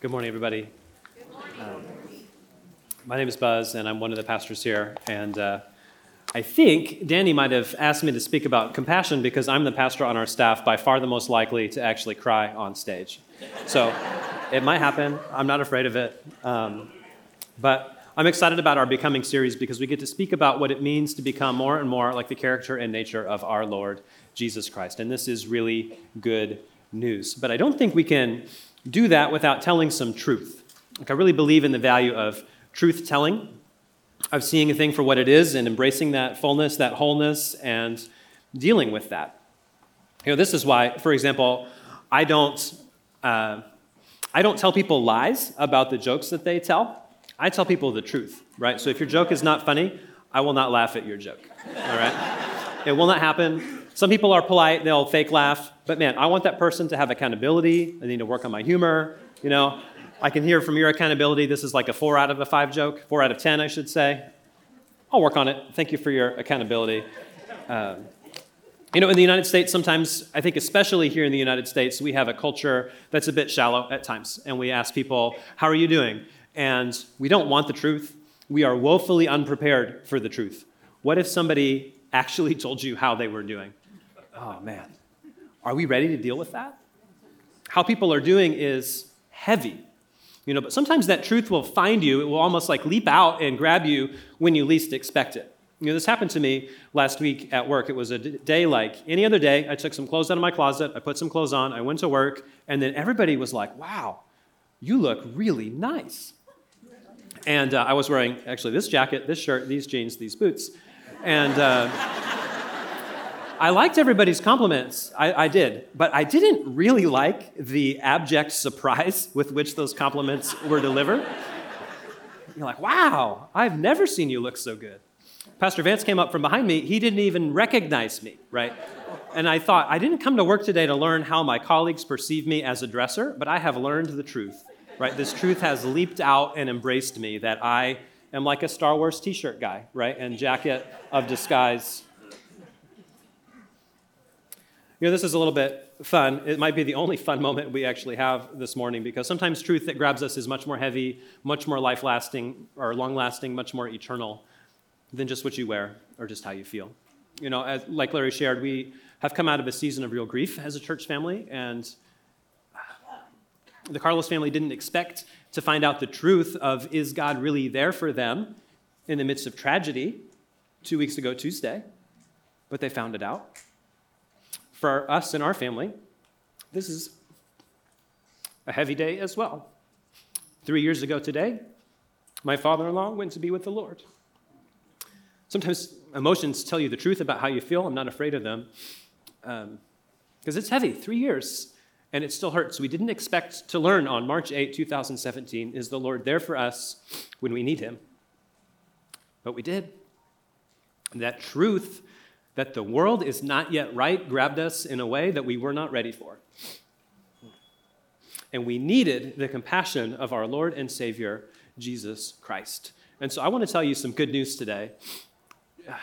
Good morning, everybody. Um, my name is Buzz, and I'm one of the pastors here. And uh, I think Danny might have asked me to speak about compassion because I'm the pastor on our staff, by far the most likely to actually cry on stage. So it might happen. I'm not afraid of it. Um, but I'm excited about our Becoming series because we get to speak about what it means to become more and more like the character and nature of our Lord Jesus Christ. And this is really good news. But I don't think we can do that without telling some truth. Like, I really believe in the value of truth telling, of seeing a thing for what it is and embracing that fullness, that wholeness, and dealing with that. You know, this is why, for example, I don't, uh, I don't tell people lies about the jokes that they tell. I tell people the truth, right? So if your joke is not funny, I will not laugh at your joke, all right? it will not happen. Some people are polite, they'll fake laugh, but man, I want that person to have accountability. I need to work on my humor, you know. I can hear from your accountability this is like a four out of a five joke, four out of 10, I should say. I'll work on it. Thank you for your accountability. Um, you know, in the United States, sometimes, I think especially here in the United States, we have a culture that's a bit shallow at times. And we ask people, How are you doing? And we don't want the truth. We are woefully unprepared for the truth. What if somebody actually told you how they were doing? Oh man, are we ready to deal with that? How people are doing is heavy. You know, but sometimes that truth will find you. It will almost like leap out and grab you when you least expect it. You know, this happened to me last week at work. It was a day like any other day. I took some clothes out of my closet, I put some clothes on, I went to work, and then everybody was like, wow, you look really nice. And uh, I was wearing actually this jacket, this shirt, these jeans, these boots. And uh, I liked everybody's compliments. I, I, did. But I didn't really like the abject surprise with which those compliments were delivered. You're like, wow, I've never seen you look so good. Pastor Vance came up from behind me. He didn't even recognize me, right? And I thought, I didn't come to work today to learn how my colleagues perceive me as a dresser, but I have learned the truth, right? This truth has leaped out and embraced me that I am like a Star Wars t shirt guy, right? And jacket of disguise you know, this is a little bit fun. It might be the only fun moment we actually have this morning because sometimes truth that grabs us is much more heavy, much more life lasting or long lasting, much more eternal than just what you wear or just how you feel. You know, as, like Larry shared, we have come out of a season of real grief as a church family, and the Carlos family didn't expect to find out the truth of is God really there for them in the midst of tragedy two weeks ago, Tuesday, but they found it out for us and our family, this is a heavy day as well. Three years ago today, my father in law went to be with the Lord. Sometimes emotions tell you the truth about how you feel. I'm not afraid of them because um, it's heavy. Three years, and it still hurts. We didn't expect to learn on March 8, 2017 is the Lord there for us when we need Him? But we did. And that truth that the world is not yet right grabbed us in a way that we were not ready for. And we needed the compassion of our Lord and Savior, Jesus Christ. And so I want to tell you some good news today.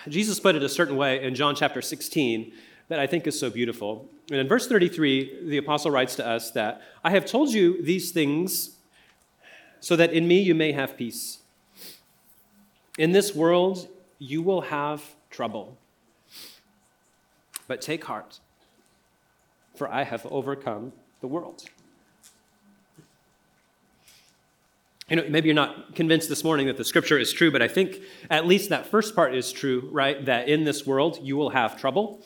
Jesus put it a certain way in John chapter 16 that I think is so beautiful. And in verse 33, the apostle writes to us that I have told you these things so that in me you may have peace. In this world, you will have trouble. But take heart, for I have overcome the world. You know, maybe you're not convinced this morning that the scripture is true, but I think at least that first part is true, right? That in this world you will have trouble.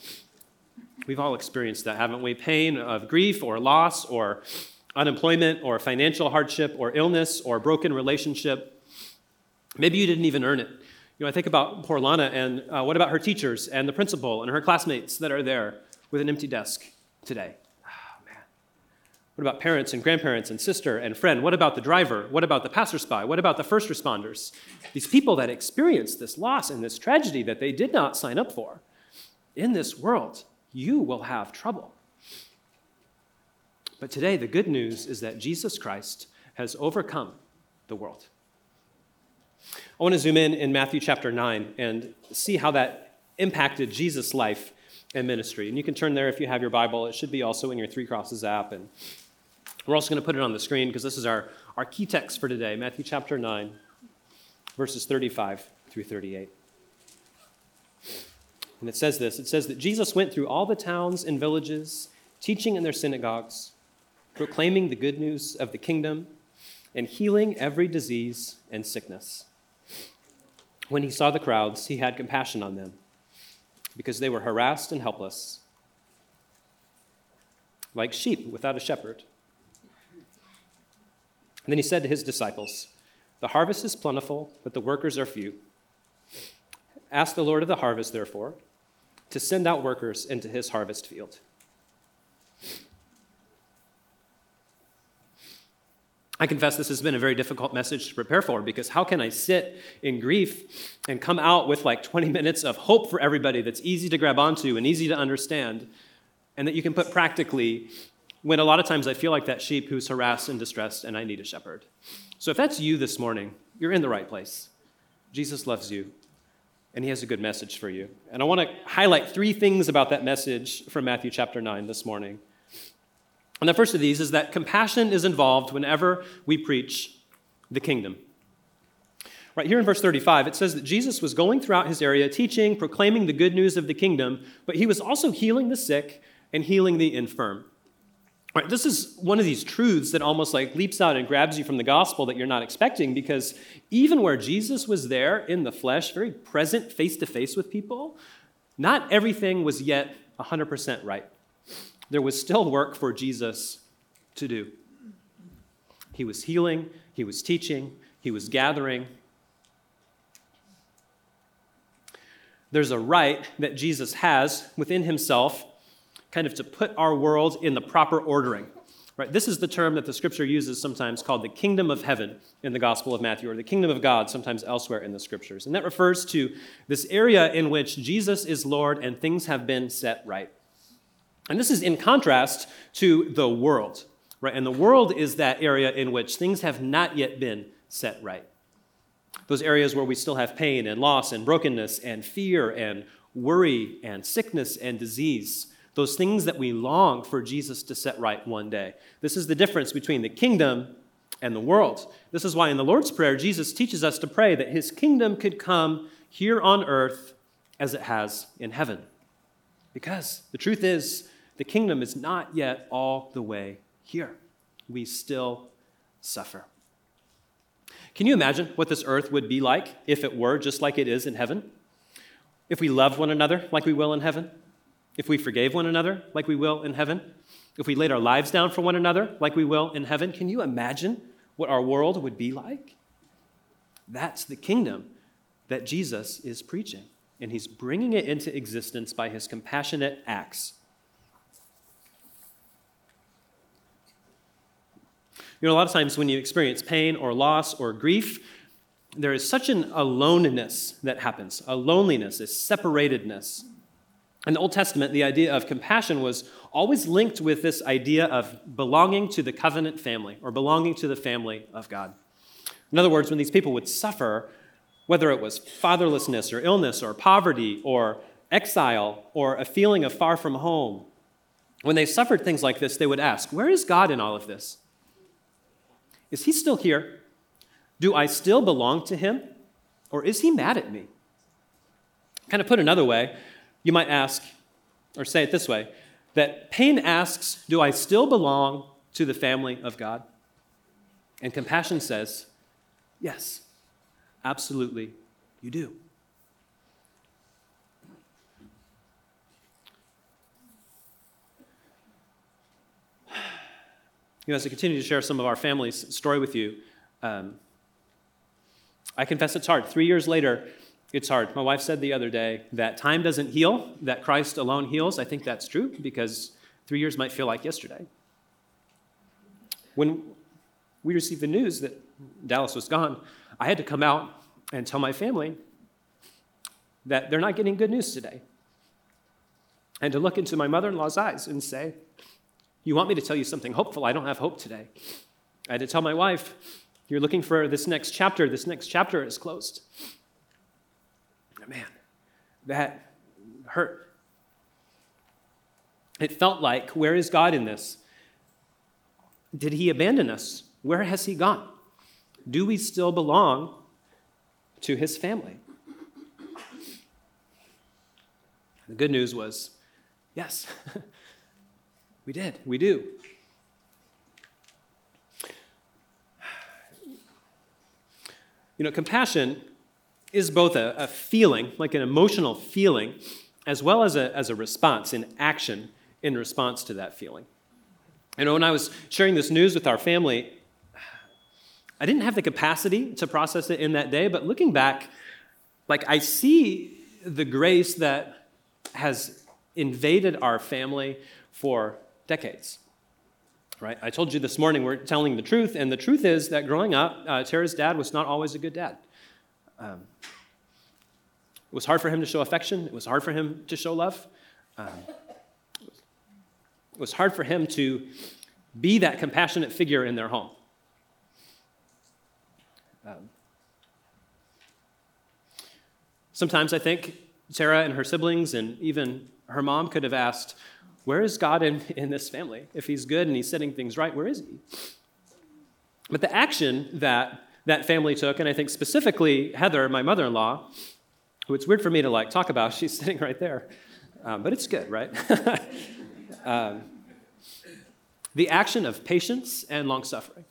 We've all experienced that, haven't we? Pain of grief or loss or unemployment or financial hardship or illness or broken relationship. Maybe you didn't even earn it. You know, I think about poor Lana and uh, what about her teachers and the principal and her classmates that are there with an empty desk today? Oh, man. What about parents and grandparents and sister and friend? What about the driver? What about the passersby? What about the first responders? These people that experienced this loss and this tragedy that they did not sign up for. In this world, you will have trouble. But today, the good news is that Jesus Christ has overcome the world. I want to zoom in in Matthew chapter 9 and see how that impacted Jesus' life and ministry. And you can turn there if you have your Bible. It should be also in your Three Crosses app. And We're also going to put it on the screen because this is our, our key text for today Matthew chapter 9, verses 35 through 38. And it says this it says that Jesus went through all the towns and villages, teaching in their synagogues, proclaiming the good news of the kingdom, and healing every disease and sickness. When he saw the crowds, he had compassion on them because they were harassed and helpless, like sheep without a shepherd. And then he said to his disciples, The harvest is plentiful, but the workers are few. Ask the Lord of the harvest, therefore, to send out workers into his harvest field. I confess this has been a very difficult message to prepare for because how can I sit in grief and come out with like 20 minutes of hope for everybody that's easy to grab onto and easy to understand and that you can put practically when a lot of times I feel like that sheep who's harassed and distressed and I need a shepherd. So if that's you this morning, you're in the right place. Jesus loves you and he has a good message for you. And I want to highlight three things about that message from Matthew chapter 9 this morning. And the first of these is that compassion is involved whenever we preach the kingdom. Right here in verse 35, it says that Jesus was going throughout his area teaching, proclaiming the good news of the kingdom, but he was also healing the sick and healing the infirm. Right, this is one of these truths that almost like leaps out and grabs you from the gospel that you're not expecting because even where Jesus was there in the flesh, very present face to face with people, not everything was yet 100% right there was still work for Jesus to do. He was healing, he was teaching, he was gathering. There's a right that Jesus has within himself, kind of to put our world in the proper ordering. Right? This is the term that the scripture uses sometimes called the kingdom of heaven in the Gospel of Matthew, or the kingdom of God sometimes elsewhere in the scriptures. And that refers to this area in which Jesus is Lord and things have been set right. And this is in contrast to the world, right? And the world is that area in which things have not yet been set right. Those areas where we still have pain and loss and brokenness and fear and worry and sickness and disease. Those things that we long for Jesus to set right one day. This is the difference between the kingdom and the world. This is why in the Lord's Prayer, Jesus teaches us to pray that his kingdom could come here on earth as it has in heaven. Because the truth is, the kingdom is not yet all the way here. We still suffer. Can you imagine what this earth would be like if it were just like it is in heaven? If we loved one another like we will in heaven? If we forgave one another like we will in heaven? If we laid our lives down for one another like we will in heaven? Can you imagine what our world would be like? That's the kingdom that Jesus is preaching, and he's bringing it into existence by his compassionate acts You know, a lot of times when you experience pain or loss or grief, there is such an aloneness that happens, a loneliness, a separatedness. In the Old Testament, the idea of compassion was always linked with this idea of belonging to the covenant family or belonging to the family of God. In other words, when these people would suffer, whether it was fatherlessness or illness or poverty or exile or a feeling of far from home, when they suffered things like this, they would ask, Where is God in all of this? Is he still here? Do I still belong to him? Or is he mad at me? Kind of put another way, you might ask, or say it this way, that pain asks, Do I still belong to the family of God? And compassion says, Yes, absolutely, you do. You know, as I continue to share some of our family's story with you, um, I confess it's hard. Three years later, it's hard. My wife said the other day that time doesn't heal, that Christ alone heals. I think that's true because three years might feel like yesterday. When we received the news that Dallas was gone, I had to come out and tell my family that they're not getting good news today. And to look into my mother in law's eyes and say, you want me to tell you something hopeful? I don't have hope today. I had to tell my wife, You're looking for this next chapter. This next chapter is closed. Man, that hurt. It felt like, Where is God in this? Did he abandon us? Where has he gone? Do we still belong to his family? The good news was yes, we did. We do. You know, compassion is both a, a, feeling, like an emotional feeling, as well as a, as a response, in action in response to that feeling. You know, when I was sharing this news with our family, I didn't have the capacity to process it in that day, but looking back, like I see the grace that has invaded our family for decades. Right? I told you this morning we're telling the truth, and the truth is that growing up, uh, Tara's dad was not always a good dad. Um, it was hard for him to show affection. It was hard for him to show love. Um, it was hard for him to be that compassionate figure in their home. Um, sometimes I think Sarah and her siblings and even her mom could have asked, Where is God in, in this family? If he's good and he's setting things right, where is he? But the action that that family took, and I think specifically Heather, my mother in law, who it's weird for me to like talk about, she's sitting right there, um, but it's good, right? um, the action of patience and long suffering.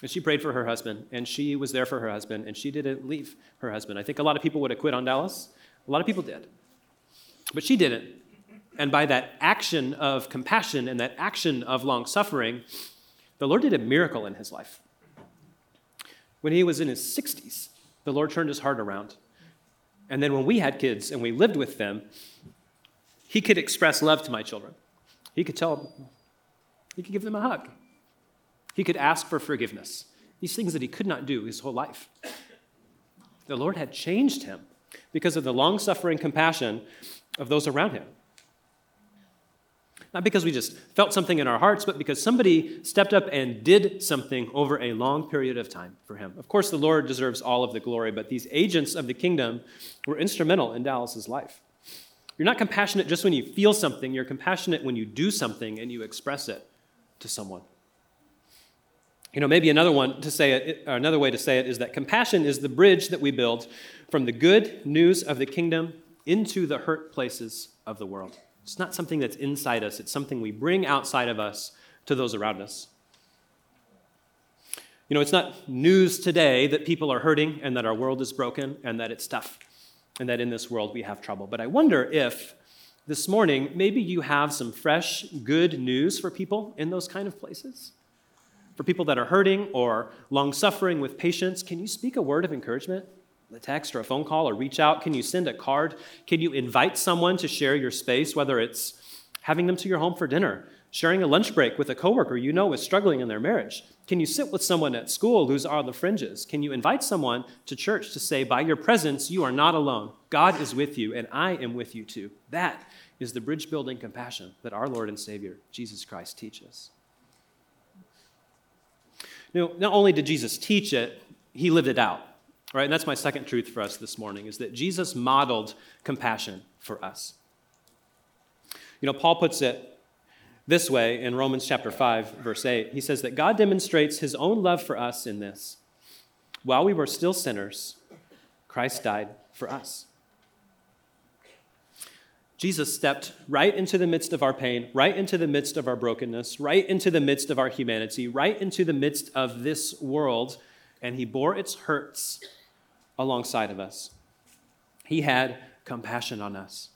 And she prayed for her husband, and she was there for her husband, and she didn't leave her husband. I think a lot of people would have quit on Dallas. A lot of people did. But she didn't. And by that action of compassion and that action of long suffering, the Lord did a miracle in his life. When he was in his 60s, the Lord turned his heart around. And then when we had kids and we lived with them, he could express love to my children. He could tell them, he could give them a hug. He could ask for forgiveness. These things that he could not do his whole life. The Lord had changed him because of the long suffering compassion of those around him. Not because we just felt something in our hearts, but because somebody stepped up and did something over a long period of time for him. Of course, the Lord deserves all of the glory, but these agents of the kingdom were instrumental in Dallas's life. You're not compassionate just when you feel something, you're compassionate when you do something and you express it to someone. You know, maybe another one to say it, another way to say it is that compassion is the bridge that we build from the good news of the kingdom into the hurt places of the world. It's not something that's inside us, it's something we bring outside of us to those around us. You know, it's not news today that people are hurting and that our world is broken and that it's tough and that in this world we have trouble. But I wonder if this morning, maybe you have some fresh, good news for people in those kind of places. For people that are hurting or long suffering with patience, can you speak a word of encouragement? A text or a phone call or reach out? Can you send a card? Can you invite someone to share your space, whether it's having them to your home for dinner, sharing a lunch break with a coworker you know is struggling in their marriage? Can you sit with someone at school who's on the fringes? Can you invite someone to church to say, by your presence, you are not alone? God is with you, and I am with you too. That is the bridge building compassion that our Lord and Savior, Jesus Christ, teaches. Now, not only did Jesus teach it, he lived it out. Right? And that's my second truth for us this morning is that Jesus modeled compassion for us. You know, Paul puts it this way in Romans chapter 5, verse 8. He says that God demonstrates his own love for us in this. While we were still sinners, Christ died for us. Jesus stepped right into the midst of our pain, right into the midst of our brokenness, right into the midst of our humanity, right into the midst of this world, and he bore its hurts alongside of us. He had compassion on us.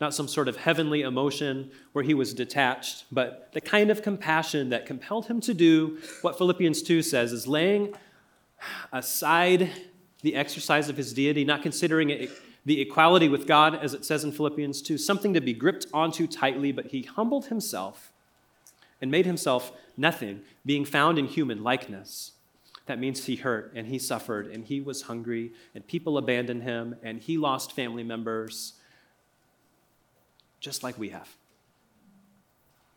Not some sort of heavenly emotion where he was detached, but the kind of compassion that compelled him to do what Philippians 2 says is laying aside the exercise of his deity, not considering it the equality with God, as it says in Philippians 2, something to be gripped onto tightly, but he humbled himself and made himself nothing, being found in human likeness. That means he hurt and he suffered and he was hungry and people abandoned him and he lost family members, just like we have.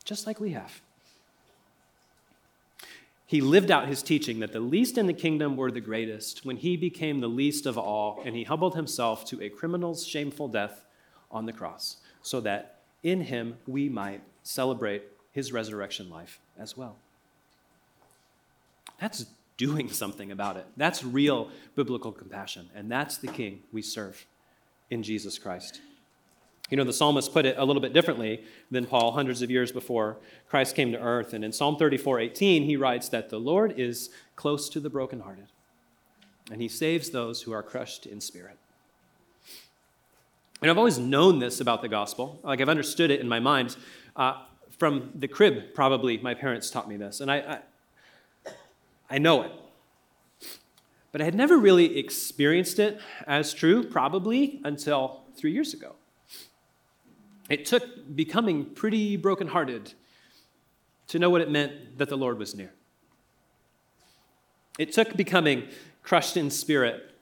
Just like we have. He lived out his teaching that the least in the kingdom were the greatest when he became the least of all and he humbled himself to a criminal's shameful death on the cross so that in him we might celebrate his resurrection life as well. That's doing something about it. That's real biblical compassion. And that's the king we serve in Jesus Christ. You know, the psalmist put it a little bit differently than Paul hundreds of years before Christ came to earth. And in Psalm 34 18, he writes that the Lord is close to the brokenhearted, and he saves those who are crushed in spirit. And I've always known this about the gospel. Like I've understood it in my mind. Uh, from the crib, probably, my parents taught me this. And I, I, I know it. But I had never really experienced it as true, probably, until three years ago. It took becoming pretty brokenhearted to know what it meant that the Lord was near. It took becoming crushed in spirit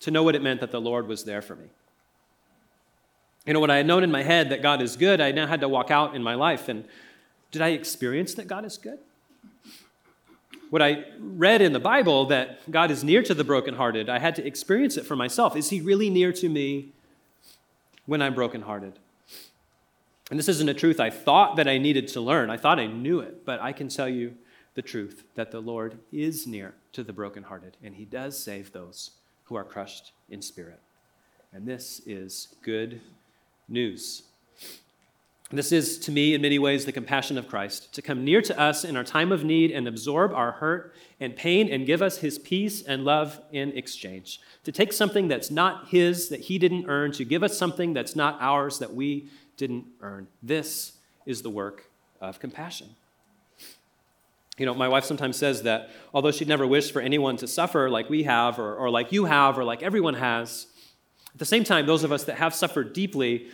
to know what it meant that the Lord was there for me. You know, what I had known in my head that God is good, I now had to walk out in my life. And did I experience that God is good? What I read in the Bible that God is near to the brokenhearted, I had to experience it for myself. Is He really near to me when I'm brokenhearted? And this isn't a truth I thought that I needed to learn. I thought I knew it, but I can tell you the truth that the Lord is near to the brokenhearted, and he does save those who are crushed in spirit. And this is good news. This is, to me, in many ways, the compassion of Christ to come near to us in our time of need and absorb our hurt and pain and give us his peace and love in exchange. To take something that's not his, that he didn't earn, to give us something that's not ours, that we didn't earn. This is the work of compassion. You know, my wife sometimes says that although she'd never wish for anyone to suffer like we have, or, or like you have, or like everyone has, at the same time, those of us that have suffered deeply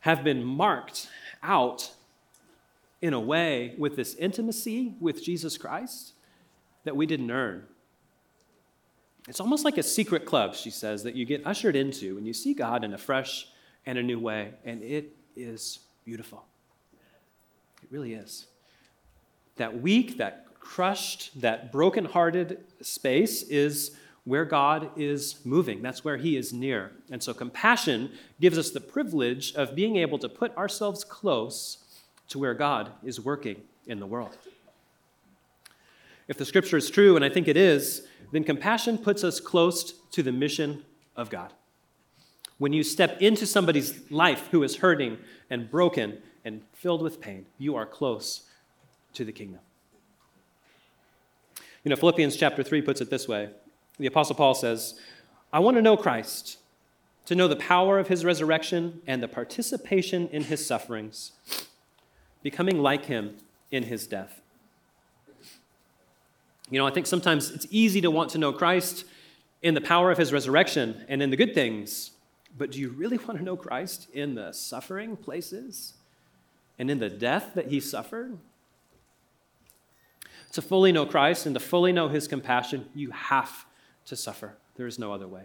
have been marked out in a way with this intimacy with Jesus Christ that we didn't earn. It's almost like a secret club, she says, that you get ushered into and you see God in a fresh and a new way, and it is beautiful. It really is. That weak, that crushed, that brokenhearted space is where God is moving. That's where He is near. And so compassion gives us the privilege of being able to put ourselves close to where God is working in the world. If the scripture is true, and I think it is, then compassion puts us close to the mission of God. When you step into somebody's life who is hurting and broken and filled with pain, you are close to the kingdom. You know, Philippians chapter 3 puts it this way The Apostle Paul says, I want to know Christ, to know the power of his resurrection and the participation in his sufferings, becoming like him in his death. You know, I think sometimes it's easy to want to know Christ in the power of his resurrection and in the good things but do you really want to know Christ in the suffering places and in the death that he suffered? To fully know Christ and to fully know his compassion, you have to suffer. There is no other way.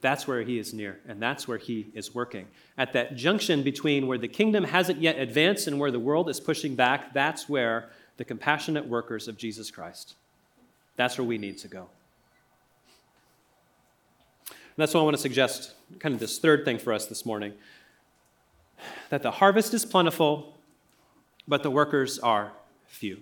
That's where he is near, and that's where he is working. At that junction between where the kingdom hasn't yet advanced and where the world is pushing back, that's where the compassionate workers of Jesus Christ, that's where we need to go. And that's why I want to suggest kind of this third thing for us this morning that the harvest is plentiful, but the workers are few.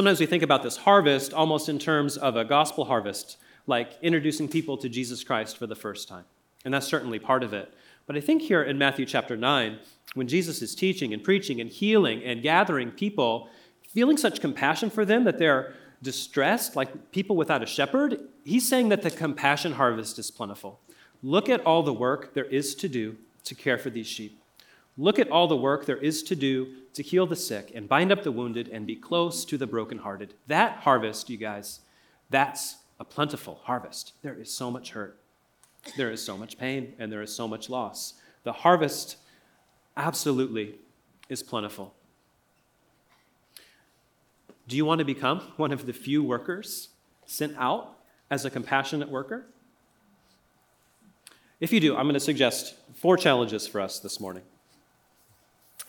Sometimes we think about this harvest almost in terms of a gospel harvest, like introducing people to Jesus Christ for the first time. And that's certainly part of it. But I think here in Matthew chapter 9, when Jesus is teaching and preaching and healing and gathering people, feeling such compassion for them that they're distressed, like people without a shepherd, he's saying that the compassion harvest is plentiful. Look at all the work there is to do to care for these sheep. Look at all the work there is to do to heal the sick and bind up the wounded and be close to the brokenhearted. That harvest, you guys, that's a plentiful harvest. There is so much hurt, there is so much pain, and there is so much loss. The harvest absolutely is plentiful. Do you want to become one of the few workers sent out as a compassionate worker? If you do, I'm going to suggest four challenges for us this morning.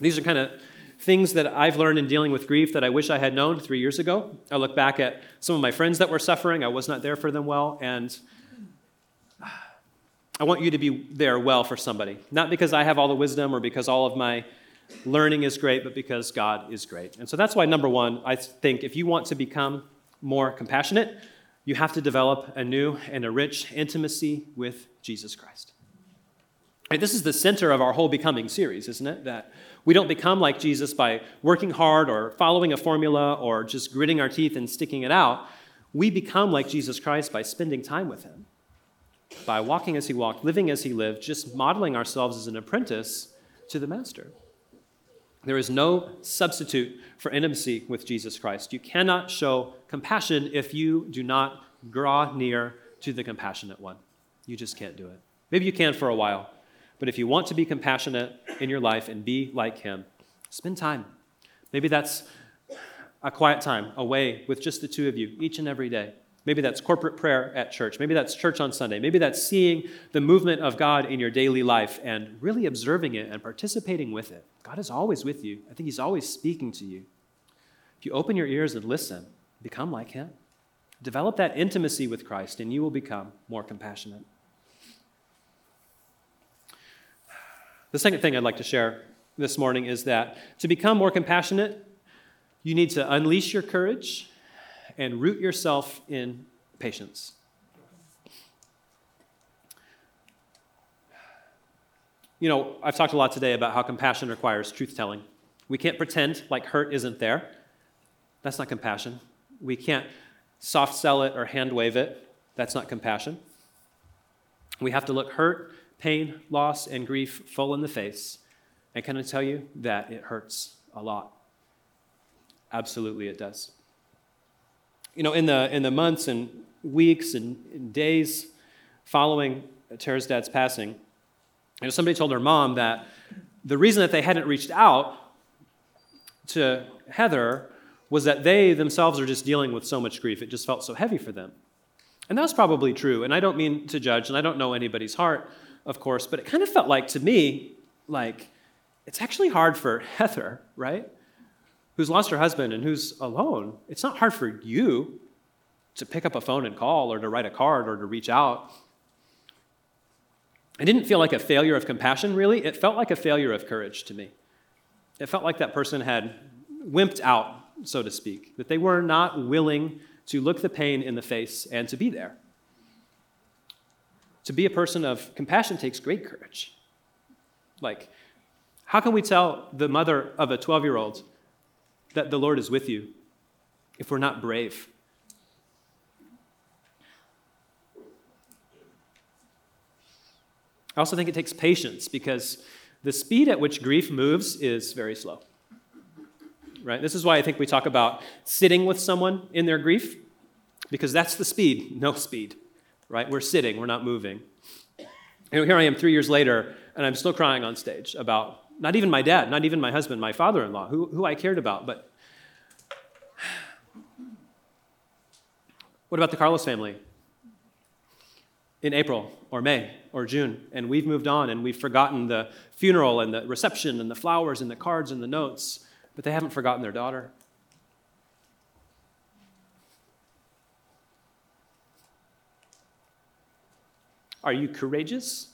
These are kind of things that I've learned in dealing with grief that I wish I had known three years ago. I look back at some of my friends that were suffering, I was not there for them well, and I want you to be there well for somebody. Not because I have all the wisdom or because all of my learning is great, but because God is great. And so that's why, number one, I think if you want to become more compassionate, you have to develop a new and a rich intimacy with Jesus Christ. Right, this is the center of our whole becoming series, isn't it? That we don't become like Jesus by working hard or following a formula or just gritting our teeth and sticking it out. We become like Jesus Christ by spending time with him, by walking as he walked, living as he lived, just modeling ourselves as an apprentice to the master. There is no substitute for intimacy with Jesus Christ. You cannot show compassion if you do not draw near to the compassionate one. You just can't do it. Maybe you can for a while, but if you want to be compassionate in your life and be like him, spend time. Maybe that's a quiet time away with just the two of you each and every day. Maybe that's corporate prayer at church. Maybe that's church on Sunday. Maybe that's seeing the movement of God in your daily life and really observing it and participating with it. God is always with you. I think He's always speaking to you. If you open your ears and listen, become like Him. Develop that intimacy with Christ, and you will become more compassionate. The second thing I'd like to share this morning is that to become more compassionate, you need to unleash your courage and root yourself in patience. You know, I've talked a lot today about how compassion requires truth telling. We can't pretend like hurt isn't there. That's not compassion. We can't soft sell it or hand wave it. That's not compassion. We have to look hurt, pain, loss, and grief full in the face. And can I tell you that it hurts a lot? Absolutely, it does you know, in the, in the months and weeks and days following Tara's dad's passing, you know, somebody told her mom that the reason that they hadn't reached out to Heather was that they themselves are just dealing with so much grief. It just felt so heavy for them. And that's probably true. And I don't mean to judge, and I don't know anybody's heart, of course, but it kind of felt like to me, like, it's actually hard for Heather, right? who's lost her husband and who's alone, it's not hard for you to pick up a phone and call or to write a card or to reach out. It didn't feel like a failure of compassion, really. It felt like a failure of courage to me. It felt like that person had wimped out, so to speak, that they were not willing to look the pain in the face and to be there. To be a person of compassion takes great courage. Like, how can we tell the mother of a 12 year old that the Lord is with you if we're not brave. I also think it takes patience because the speed at which grief moves is very slow. Right? This is why I think we talk about sitting with someone in their grief because that's the speed, no speed. Right? We're sitting, we're not moving. And here I am 3 years later and I'm still crying on stage about not even my dad, not even my husband, my father in law, who, who I cared about. But what about the Carlos family? In April or May or June, and we've moved on and we've forgotten the funeral and the reception and the flowers and the cards and the notes, but they haven't forgotten their daughter. Are you courageous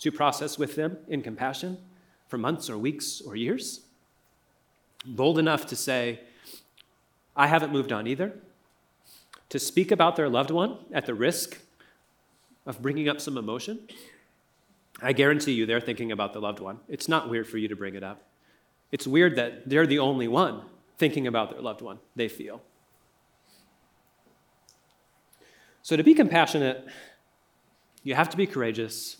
to process with them in compassion? for months or weeks or years. Bold enough to say, I haven't moved on either. To speak about their loved one at the risk of bringing up some emotion. I guarantee you they're thinking about the loved one. It's not weird for you to bring it up. It's weird that they're the only one thinking about their loved one, they feel. So, to be compassionate, you have to be courageous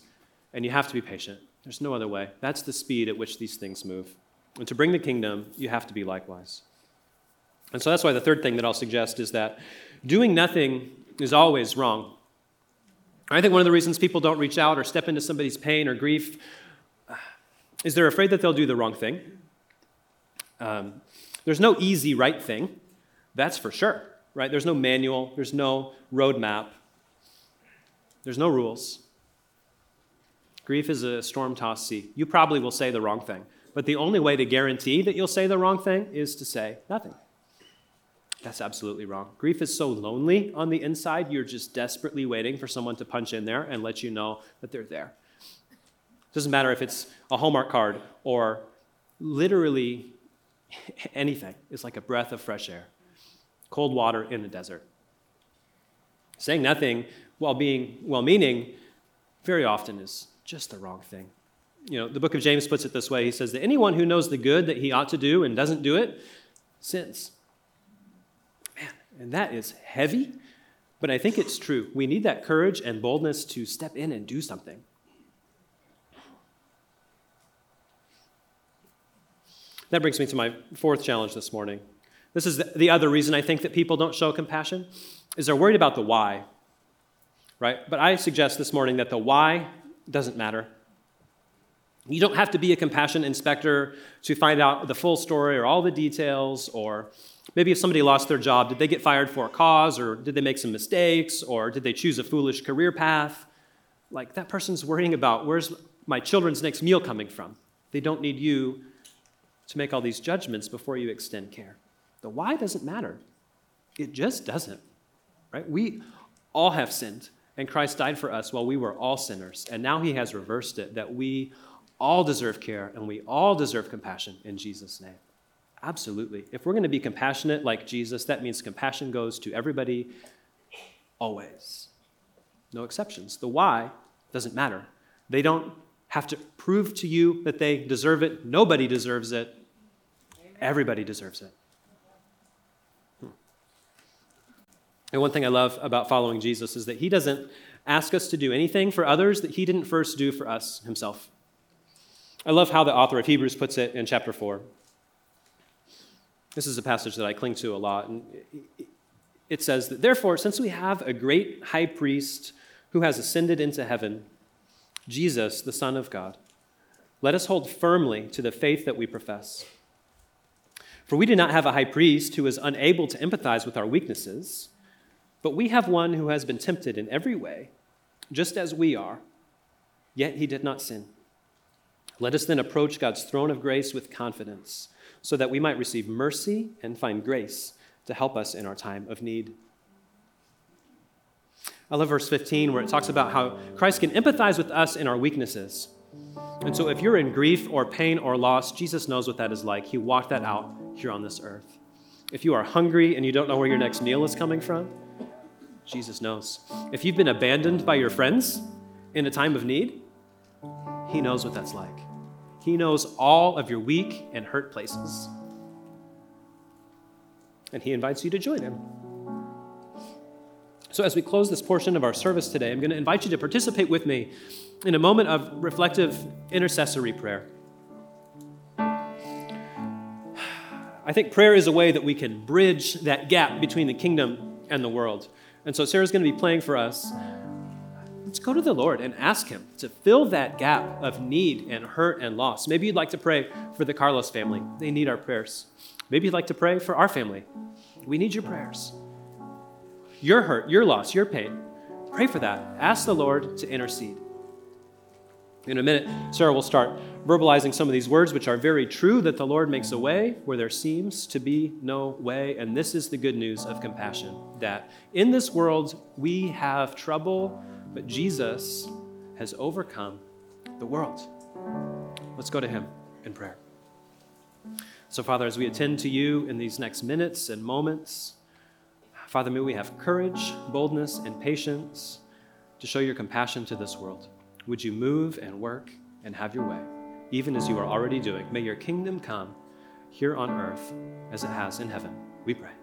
and you have to be patient. There's no other way. That's the speed at which these things move. And to bring the kingdom, you have to be likewise. And so that's why the third thing that I'll suggest is that doing nothing is always wrong. I think one of the reasons people don't reach out or step into somebody's pain or grief is they're afraid that they'll do the wrong thing. Um, there's no easy right thing, that's for sure, right? There's no manual, there's no roadmap, there's no rules. Grief is a storm tossed sea. You probably will say the wrong thing, but the only way to guarantee that you'll say the wrong thing is to say nothing. That's absolutely wrong. Grief is so lonely on the inside, you're just desperately waiting for someone to punch in there and let you know that they're there. It doesn't matter if it's a Hallmark card or literally anything It's like a breath of fresh air, cold water in the desert. Saying nothing while being well meaning very often is just the wrong thing. You know, the book of James puts it this way He says that anyone who knows the good that he ought to do and doesn't do it sins. Man, and that is heavy, but I think it's true. We need that courage and boldness to step in and do something. That brings me to my fourth challenge this morning. This is the other reason I think that people don't show compassion is they're worried about the why. Right? But I suggest this morning that the why doesn't matter. You don't have to be a compassion inspector to find out the full story or all the details, or maybe if somebody lost their job, did they get fired for a cause, or did they make some mistakes, or did they choose a foolish career path? Like that person's worrying about where's my children's next meal coming from. They don't need you to make all these judgments before you extend care. The why doesn't matter. It just doesn't. Right? We all have sinned, and Christ died for us while we were all sinners. And now he has reversed it that we all deserve care and we all deserve compassion in Jesus' name. Absolutely. If we're going to be compassionate like Jesus, that means compassion goes to everybody always. No exceptions. The why doesn't matter. They don't have to prove to you that they deserve it. Nobody deserves it. Everybody deserves it. And one thing I love about following Jesus is that he doesn't ask us to do anything for others that he didn't first do for us himself. I love how the author of Hebrews puts it in chapter 4. This is a passage that I cling to a lot. And it says that, therefore, since we have a great high priest who has ascended into heaven, Jesus, the Son of God, let us hold firmly to the faith that we profess. For we do not have a high priest who is unable to empathize with our weaknesses, but we have one who has been tempted in every way, just as we are, yet he did not sin. Let us then approach God's throne of grace with confidence, so that we might receive mercy and find grace to help us in our time of need. I love verse 15 where it talks about how Christ can empathize with us in our weaknesses. And so, if you're in grief or pain or loss, Jesus knows what that is like. He walked that out here on this earth. If you are hungry and you don't know where your next meal is coming from, Jesus knows. If you've been abandoned by your friends in a time of need, He knows what that's like. He knows all of your weak and hurt places. And He invites you to join Him. So, as we close this portion of our service today, I'm going to invite you to participate with me in a moment of reflective intercessory prayer. I think prayer is a way that we can bridge that gap between the kingdom and the world. And so, Sarah's going to be playing for us let's go to the Lord and ask Him to fill that gap of need and hurt and loss. Maybe you'd like to pray for the Carlos family, they need our prayers. Maybe you'd like to pray for our family, we need your prayers. Your hurt, your loss, your pain, pray for that. Ask the Lord to intercede. In a minute, Sarah will start verbalizing some of these words, which are very true that the Lord makes a way where there seems to be no way. And this is the good news of compassion that in this world we have trouble but Jesus has overcome the world. Let's go to him in prayer. So, Father, as we attend to you in these next minutes and moments, Father, may we have courage, boldness, and patience to show your compassion to this world. Would you move and work and have your way, even as you are already doing? May your kingdom come here on earth as it has in heaven. We pray.